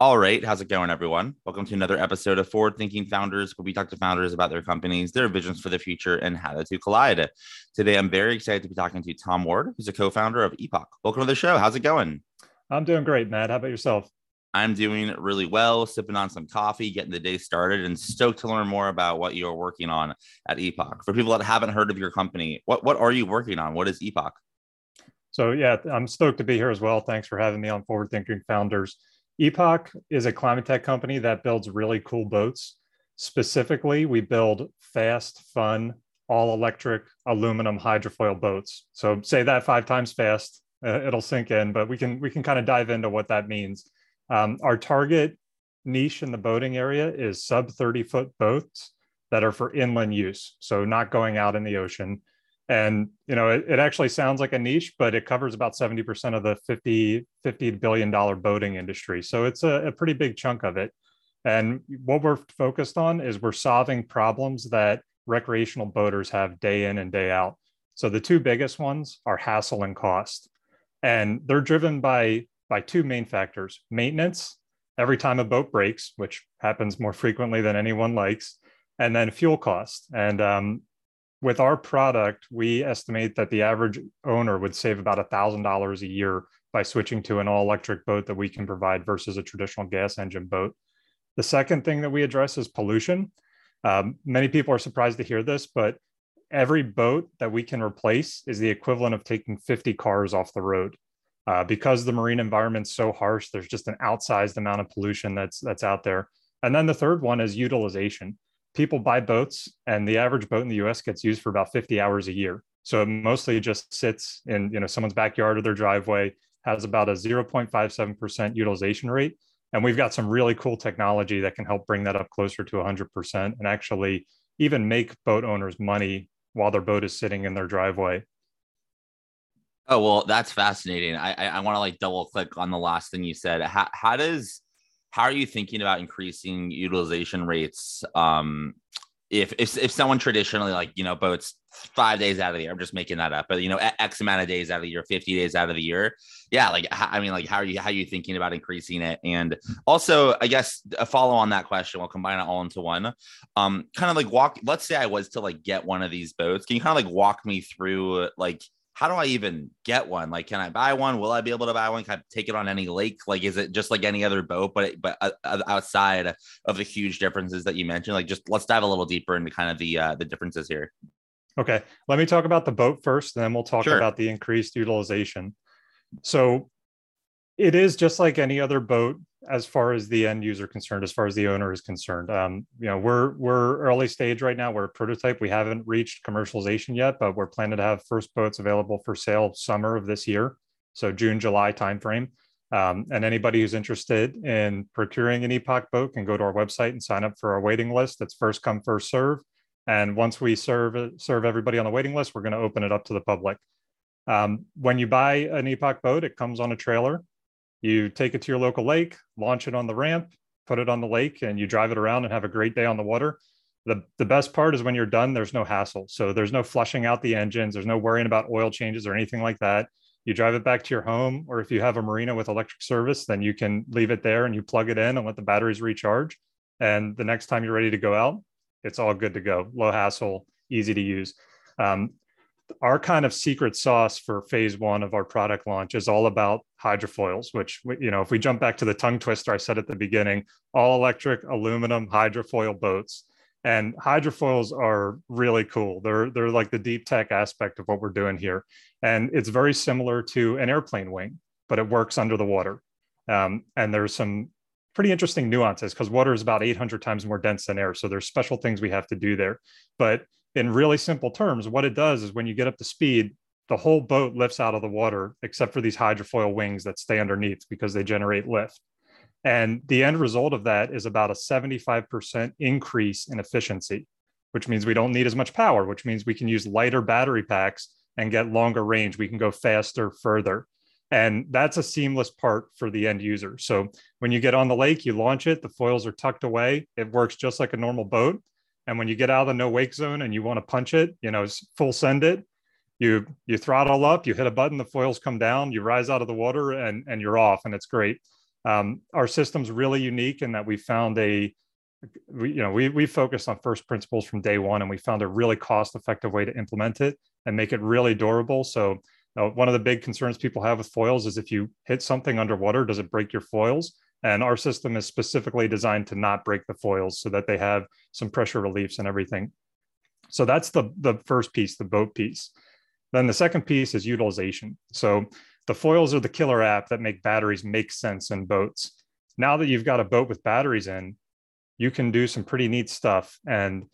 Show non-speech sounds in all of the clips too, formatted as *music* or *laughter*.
All right, how's it going, everyone? Welcome to another episode of Forward Thinking Founders, where we talk to founders about their companies, their visions for the future, and how the two collide. Today, I'm very excited to be talking to Tom Ward, who's a co-founder of Epoch. Welcome to the show. How's it going? I'm doing great, Matt. How about yourself? I'm doing really well, sipping on some coffee, getting the day started, and stoked to learn more about what you're working on at Epoch. For people that haven't heard of your company, what what are you working on? What is Epoch? So yeah, I'm stoked to be here as well. Thanks for having me on Forward Thinking Founders. Epoch is a climate tech company that builds really cool boats. Specifically, we build fast, fun, all electric aluminum hydrofoil boats. So say that five times fast, uh, it'll sink in, but we can we can kind of dive into what that means. Um, our target niche in the boating area is sub 30 foot boats that are for inland use. So not going out in the ocean and you know it, it, actually sounds like a niche but it covers about 70% of the 50 50 billion dollar boating industry. So it's a, a, pretty big chunk of it. And what we're focused on is we're solving problems that recreational boaters have day in and day out. So the two biggest ones are hassle and cost. And they're driven by by two main factors maintenance every time a boat breaks which happens more frequently than anyone likes and then fuel cost. And um, with our product, we estimate that the average owner would save about $1,000 a year by switching to an all electric boat that we can provide versus a traditional gas engine boat. The second thing that we address is pollution. Um, many people are surprised to hear this, but every boat that we can replace is the equivalent of taking 50 cars off the road. Uh, because the marine environment's so harsh, there's just an outsized amount of pollution that's that's out there. And then the third one is utilization people buy boats and the average boat in the US gets used for about 50 hours a year. So it mostly just sits in you know someone's backyard or their driveway, has about a 0.57% utilization rate. And we've got some really cool technology that can help bring that up closer to 100% and actually even make boat owners money while their boat is sitting in their driveway. Oh well, that's fascinating. I I, I want to like double click on the last thing you said. How how does how are you thinking about increasing utilization rates um, if, if if someone traditionally like you know boats five days out of the year i'm just making that up but you know x amount of days out of the year 50 days out of the year. Yeah like i mean like how are you how are you thinking about increasing it? And also i guess a follow on that question we'll combine it all into one. Um kind of like walk let's say i was to like get one of these boats can you kind of like walk me through like how do I even get one? Like, can I buy one? Will I be able to buy one? Can I take it on any lake? Like, is it just like any other boat, but but uh, uh, outside of the huge differences that you mentioned? Like, just let's dive a little deeper into kind of the uh, the differences here. Okay, let me talk about the boat first, and then we'll talk sure. about the increased utilization. So, it is just like any other boat as far as the end user concerned, as far as the owner is concerned. Um, you know, we're we're early stage right now. We're a prototype. We haven't reached commercialization yet, but we're planning to have first boats available for sale summer of this year, so June July timeframe. Um, and anybody who's interested in procuring an Epoch boat can go to our website and sign up for our waiting list. It's first come first serve. And once we serve serve everybody on the waiting list, we're going to open it up to the public. Um, when you buy an Epoch boat, it comes on a trailer you take it to your local lake, launch it on the ramp, put it on the lake, and you drive it around and have a great day on the water. The, the best part is when you're done, there's no hassle. So there's no flushing out the engines, there's no worrying about oil changes or anything like that. You drive it back to your home, or if you have a marina with electric service, then you can leave it there and you plug it in and let the batteries recharge. And the next time you're ready to go out, it's all good to go. Low hassle, easy to use. Um, our kind of secret sauce for phase one of our product launch is all about hydrofoils, which, you know, if we jump back to the tongue twister I said at the beginning, all electric aluminum hydrofoil boats. And hydrofoils are really cool. They're, they're like the deep tech aspect of what we're doing here. And it's very similar to an airplane wing, but it works under the water. Um, and there's some pretty interesting nuances because water is about 800 times more dense than air. So there's special things we have to do there. But in really simple terms, what it does is when you get up to speed, the whole boat lifts out of the water, except for these hydrofoil wings that stay underneath because they generate lift. And the end result of that is about a 75% increase in efficiency, which means we don't need as much power, which means we can use lighter battery packs and get longer range. We can go faster, further. And that's a seamless part for the end user. So when you get on the lake, you launch it, the foils are tucked away. It works just like a normal boat. And when you get out of the no wake zone and you want to punch it, you know, full send it, you you throttle up, you hit a button, the foils come down, you rise out of the water, and and you're off, and it's great. Um, our system's really unique in that we found a we, you know we we focused on first principles from day one and we found a really cost effective way to implement it and make it really durable so uh, one of the big concerns people have with foils is if you hit something underwater does it break your foils and our system is specifically designed to not break the foils so that they have some pressure reliefs and everything. So that's the, the first piece, the boat piece. Then the second piece is utilization. So the foils are the killer app that make batteries make sense in boats. Now that you've got a boat with batteries in, you can do some pretty neat stuff. And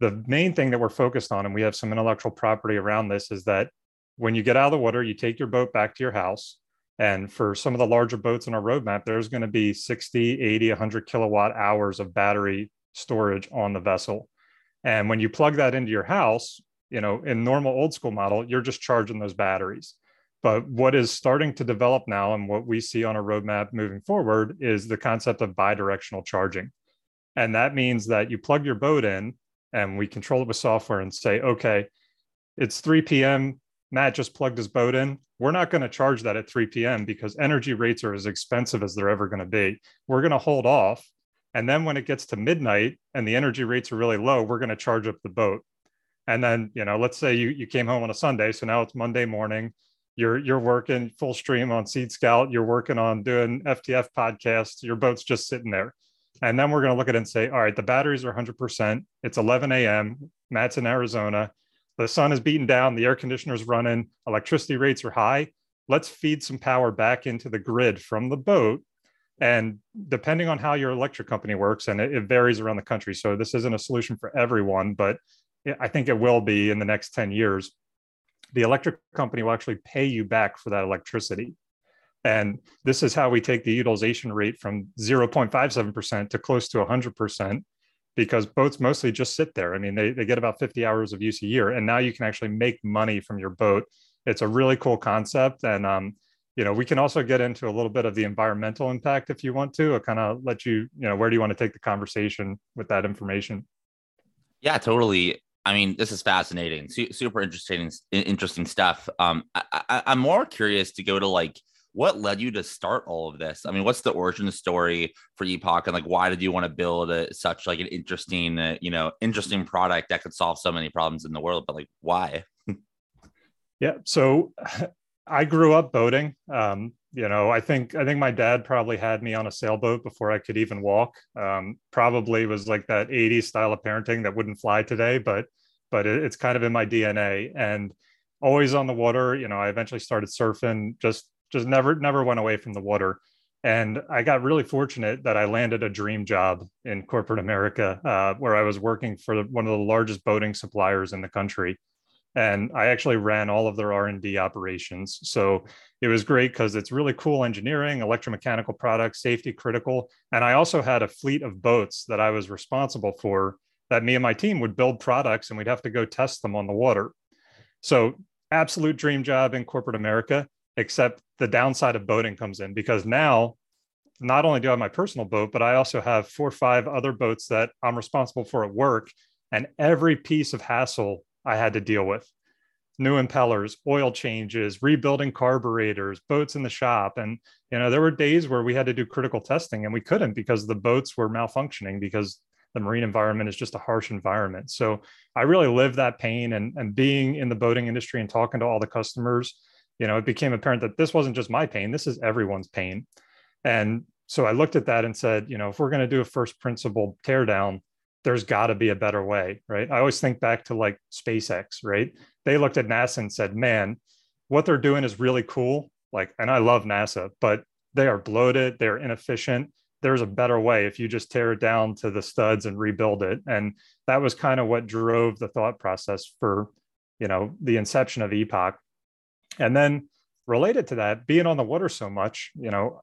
the main thing that we're focused on, and we have some intellectual property around this, is that when you get out of the water, you take your boat back to your house. And for some of the larger boats in our roadmap, there's going to be 60, 80, 100 kilowatt hours of battery storage on the vessel. And when you plug that into your house, you know, in normal old school model, you're just charging those batteries. But what is starting to develop now and what we see on a roadmap moving forward is the concept of bidirectional charging. And that means that you plug your boat in and we control it with software and say, okay, it's 3 p.m. Matt just plugged his boat in. We're not going to charge that at 3 p.m. because energy rates are as expensive as they're ever going to be. We're going to hold off. And then when it gets to midnight and the energy rates are really low, we're going to charge up the boat. And then, you know, let's say you, you came home on a Sunday. So now it's Monday morning. You're you're working full stream on Seed Scout. You're working on doing FTF podcasts. Your boat's just sitting there. And then we're going to look at it and say, all right, the batteries are 100%. It's 11 a.m. Matt's in Arizona the sun is beaten down, the air conditioner's running, electricity rates are high. Let's feed some power back into the grid from the boat. And depending on how your electric company works, and it, it varies around the country. So this isn't a solution for everyone, but I think it will be in the next 10 years. The electric company will actually pay you back for that electricity. And this is how we take the utilization rate from 0.57% to close to 100% because boats mostly just sit there. I mean, they, they get about 50 hours of use a year, and now you can actually make money from your boat. It's a really cool concept. And, um, you know, we can also get into a little bit of the environmental impact if you want to, or kind of let you, you know, where do you want to take the conversation with that information? Yeah, totally. I mean, this is fascinating, super interesting, interesting stuff. Um, I, I, I'm more curious to go to like what led you to start all of this? I mean, what's the origin story for Epoch, and like why did you want to build a, such like an interesting, uh, you know, interesting product that could solve so many problems in the world? But like, why? *laughs* yeah, so I grew up boating. Um, you know, I think I think my dad probably had me on a sailboat before I could even walk. Um, probably was like that '80s style of parenting that wouldn't fly today, but but it, it's kind of in my DNA and always on the water. You know, I eventually started surfing just just never never went away from the water. And i got really fortunate that i landed a dream job in corporate america uh, where i was working for one of the largest boating suppliers in the country. And i actually ran all of their r&d operations. So it was great because it's really cool engineering electromechanical products safety critical. And i also had a fleet of boats that i was responsible for that me and my team would build products and we'd have to go test them on the water. So absolute dream job in corporate america except the downside of boating comes in because now not only do I have my personal boat, but I also have four or five other boats that I'm responsible for at work. And every piece of hassle I had to deal with new impellers, oil changes, rebuilding carburetors, boats in the shop. And, you know, there were days where we had to do critical testing and we couldn't because the boats were malfunctioning because the marine environment is just a harsh environment. So I really lived that pain and, and being in the boating industry and talking to all the customers, you know, it became apparent that this wasn't just my pain, this is everyone's pain. And so I looked at that and said, you know, if we're going to do a first principle teardown, there's got to be a better way, right? I always think back to like SpaceX, right? They looked at NASA and said, man, what they're doing is really cool. Like, and I love NASA, but they are bloated, they're inefficient. There's a better way if you just tear it down to the studs and rebuild it. And that was kind of what drove the thought process for, you know, the inception of Epoch. And then related to that, being on the water so much, you know,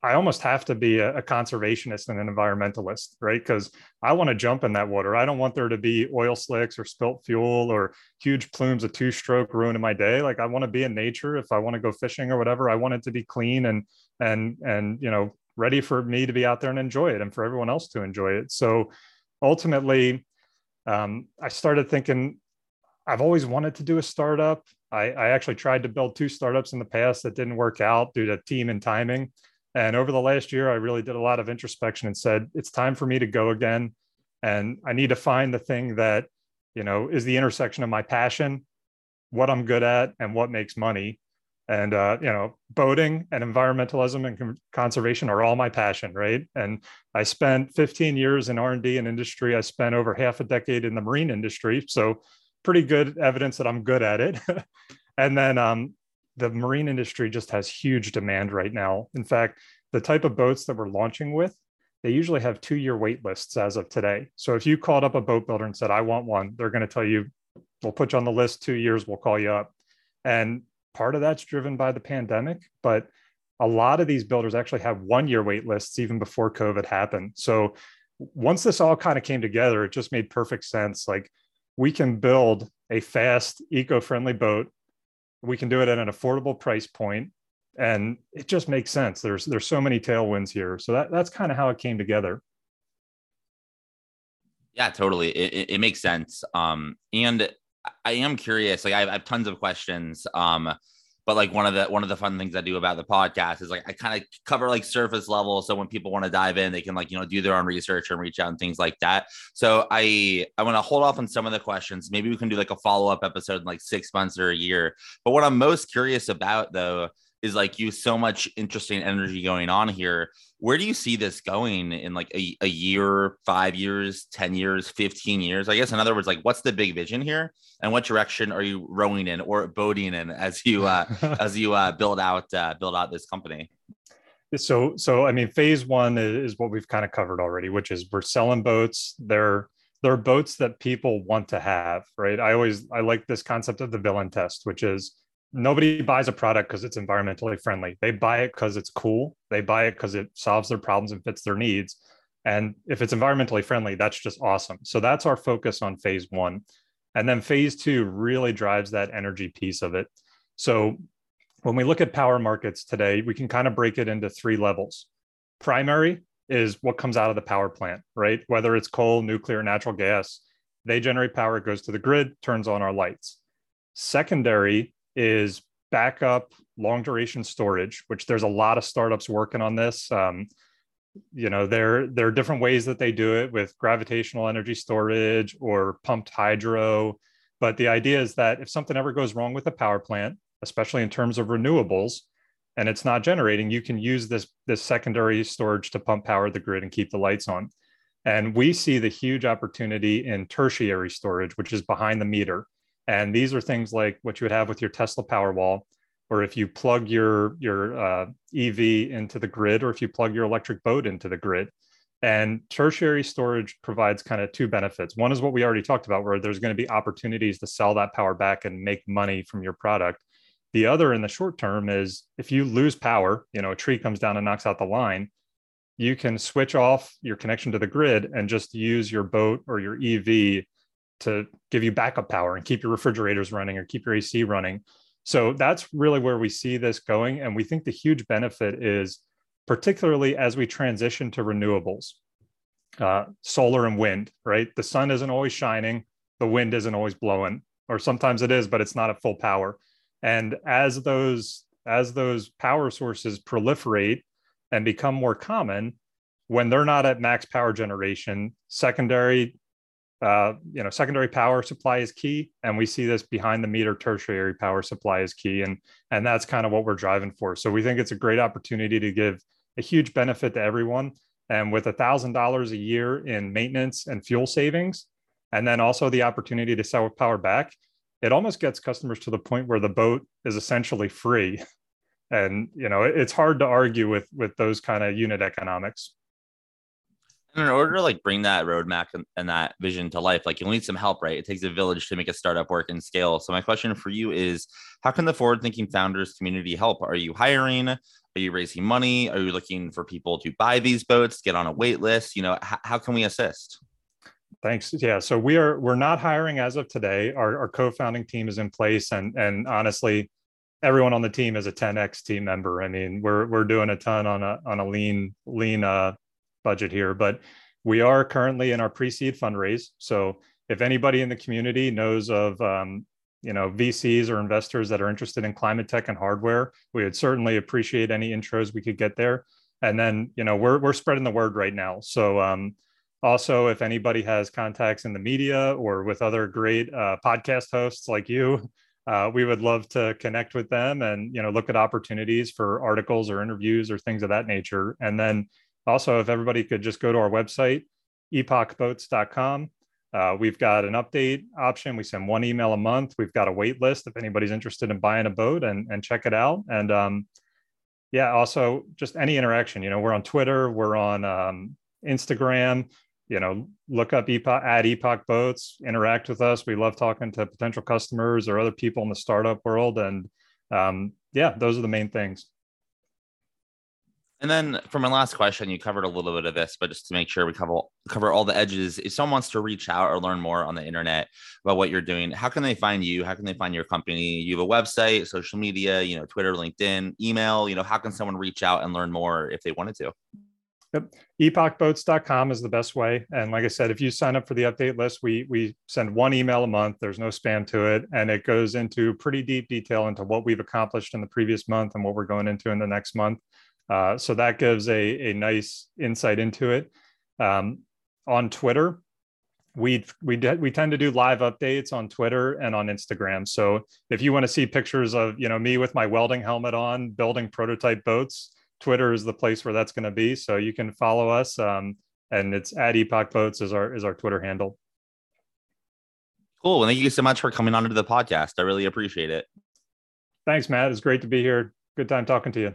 I almost have to be a, a conservationist and an environmentalist, right? Because I want to jump in that water. I don't want there to be oil slicks or spilt fuel or huge plumes of two stroke ruining my day. Like I want to be in nature. If I want to go fishing or whatever, I want it to be clean and and and you know ready for me to be out there and enjoy it and for everyone else to enjoy it. So ultimately, um, I started thinking I've always wanted to do a startup. I, I actually tried to build two startups in the past that didn't work out due to team and timing. And over the last year, I really did a lot of introspection and said, it's time for me to go again. And I need to find the thing that, you know, is the intersection of my passion, what I'm good at, and what makes money. And, uh, you know, boating and environmentalism and con- conservation are all my passion, right? And I spent 15 years in R&D and industry. I spent over half a decade in the marine industry. So pretty good evidence that I'm good at it. *laughs* and then um, the marine industry just has huge demand right now. In fact, the type of boats that we're launching with, they usually have two year wait lists as of today. So if you called up a boat builder and said, I want one, they're going to tell you, we'll put you on the list two years, we'll call you up. And part of that's driven by the pandemic, but a lot of these builders actually have one year wait lists even before COVID happened. So once this all kind of came together, it just made perfect sense. Like we can build a fast, eco friendly boat. We can do it at an affordable price point and it just makes sense. There's there's so many tailwinds here. So that that's kind of how it came together. Yeah totally. It, it makes sense. Um and i am curious like I have, I have tons of questions. Um but like one of the one of the fun things I do about the podcast is like I kind of cover like surface level. So when people want to dive in, they can like you know do their own research and reach out and things like that. So I I want to hold off on some of the questions. Maybe we can do like a follow up episode in like six months or a year. But what I'm most curious about though is like you so much interesting energy going on here. Where do you see this going in like a, a year, five years, 10 years, 15 years? I guess, in other words, like what's the big vision here and what direction are you rowing in or boating in as you, uh, *laughs* as you uh, build out, uh, build out this company? So, so, I mean, phase one is, is what we've kind of covered already, which is we're selling boats. They're, they're boats that people want to have, right? I always, I like this concept of the villain test, which is nobody buys a product because it's environmentally friendly. They buy it because it's cool. They buy it because it solves their problems and fits their needs. And if it's environmentally friendly, that's just awesome. So that's our focus on phase one. And then phase two really drives that energy piece of it. So when we look at power markets today, we can kind of break it into three levels. Primary is what comes out of the power plant, right? Whether it's coal, nuclear, natural gas, they generate power, it goes to the grid, turns on our lights. Secondary is backup long duration storage, which there's a lot of startups working on this. Um, you know, there there are different ways that they do it with gravitational energy storage or pumped hydro. But the idea is that if something ever goes wrong with a power plant, especially in terms of renewables, and it's not generating, you can use this this secondary storage to pump power the grid and keep the lights on. And we see the huge opportunity in tertiary storage, which is behind the meter. And these are things like what you would have with your Tesla Powerwall, or if you plug your your uh, EV into the grid, or if you plug your electric boat into the grid. And tertiary storage provides kind of two benefits. One is what we already talked about, where there's going to be opportunities to sell that power back and make money from your product. The other in the short term is if you lose power, you know, a tree comes down and knocks out the line, you can switch off your connection to the grid and just use your boat or your EV to give you backup power and keep your refrigerators running or keep your AC running. So that's really where we see this going. And we think the huge benefit is particularly as we transition to renewables, uh, solar and wind, right? The sun isn't always shining, the wind isn't always blowing, or sometimes it is, but it's not at full power. And as those as those power sources proliferate and become more common, when they're not at max power generation, secondary, uh, you know, secondary power supply is key, and we see this behind the meter tertiary power supply is key, and and that's kind of what we're driving for. So we think it's a great opportunity to give a huge benefit to everyone, and with a thousand dollars a year in maintenance and fuel savings, and then also the opportunity to sell power back, it almost gets customers to the point where the boat is essentially free *laughs* and you know it's hard to argue with with those kind of unit economics in order to like bring that roadmap and, and, that vision to life like you'll need some help right it takes a village to make a startup work and scale so my question for you is how can the forward thinking founders community help are you hiring are you raising money are you looking for people to buy these boats get on a wait list you know h- how can we assist Thanks. Yeah. So we are we're not hiring as of today. Our, our co-founding team is in place, and and honestly, everyone on the team is a 10x team member. I mean, we're we're doing a ton on a on a lean lean uh, budget here, but we are currently in our pre-seed fundraise. So if anybody in the community knows of um, you know VCs or investors that are interested in climate tech and hardware, we would certainly appreciate any intros we could get there. And then you know we're we're spreading the word right now. So um, also, if anybody has contacts in the media or with other great uh, podcast hosts like you, uh, we would love to connect with them and you know look at opportunities for articles or interviews or things of that nature. And then also, if everybody could just go to our website, epochboats.com. Uh, we've got an update option. We send one email a month. We've got a wait list if anybody's interested in buying a boat and, and check it out. And um, yeah, also just any interaction. You know, we're on Twitter, we're on um, Instagram you know, look up Epoch, at Epoch Boats, interact with us. We love talking to potential customers or other people in the startup world. And um, yeah, those are the main things. And then for my last question, you covered a little bit of this, but just to make sure we cover cover all the edges, if someone wants to reach out or learn more on the internet about what you're doing, how can they find you? How can they find your company? You have a website, social media, you know, Twitter, LinkedIn, email, you know, how can someone reach out and learn more if they wanted to? Yep. Epochboats.com is the best way. And like I said, if you sign up for the update list, we we send one email a month. There's no spam to it. And it goes into pretty deep detail into what we've accomplished in the previous month and what we're going into in the next month. Uh, so that gives a, a nice insight into it. Um, on Twitter, we we we tend to do live updates on Twitter and on Instagram. So if you want to see pictures of you know me with my welding helmet on building prototype boats, Twitter is the place where that's going to be. So you can follow us, um, and it's at Epoch Boats is our is our Twitter handle. Cool. Well, thank you so much for coming on to the podcast. I really appreciate it. Thanks, Matt. It's great to be here. Good time talking to you.